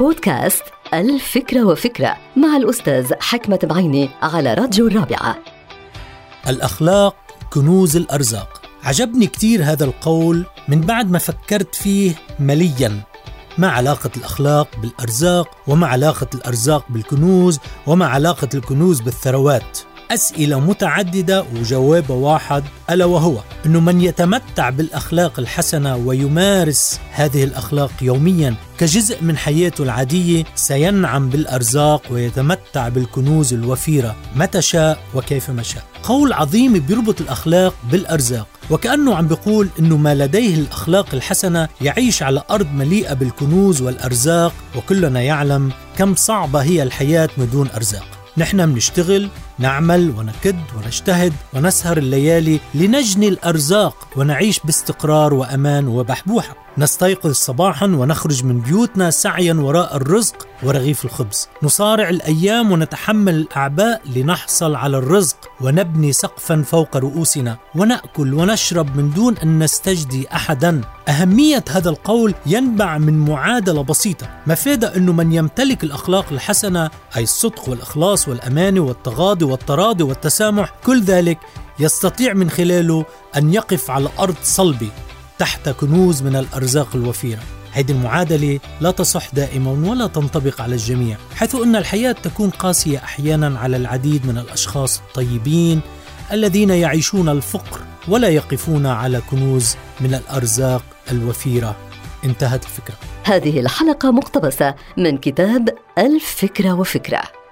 بودكاست الفكرة وفكرة مع الأستاذ حكمة بعيني على راديو الرابعة. الأخلاق كنوز الأرزاق. عجبني كتير هذا القول من بعد ما فكرت فيه مليا. ما علاقة الأخلاق بالأرزاق وما علاقة الأرزاق بالكنوز وما علاقة الكنوز بالثروات. أسئلة متعددة وجوابها واحد ألا وهو أنه من يتمتع بالأخلاق الحسنة ويمارس هذه الأخلاق يوميا كجزء من حياته العادية سينعم بالأرزاق ويتمتع بالكنوز الوفيرة. متى شاء وكيفما شاء. قول عظيم بيربط الأخلاق بالأرزاق. وكأنه عم بيقول أنه ما لديه الأخلاق الحسنة يعيش على أرض مليئة بالكنوز والأرزاق وكلنا يعلم كم صعبة هي الحياة من دون أرزاق. نحن منشتغل نعمل ونكد ونجتهد ونسهر الليالي لنجني الأرزاق ونعيش باستقرار وأمان وبحبوحة. نستيقظ صباحا ونخرج من بيوتنا سعيا وراء الرزق ورغيف الخبز. نصارع الأيام ونتحمل الأعباء لنحصل على الرزق. ونبني سقفا فوق رؤوسنا ونأكل ونشرب من دون أن نستجدي أحدا. أهمية هذا القول ينبع من معادلة بسيطة. مفادة أنه من يمتلك الأخلاق الحسنة أي الصدق والإخلاص والأمانة والتغاضي والتراضي والتسامح كل ذلك يستطيع من خلاله أن يقف على أرض صلبة تحت كنوز من الأرزاق الوفيرة. هذه المعادلة لا تصح دائما ولا تنطبق على الجميع حيث أن الحياة تكون قاسية أحيانا على العديد من الأشخاص الطيبين الذين يعيشون الفقر ولا يقفون على كنوز من الأرزاق الوفيرة. انتهت الفكرة. هذه الحلقة مقتبسة من كتاب الفكرة وفكرة.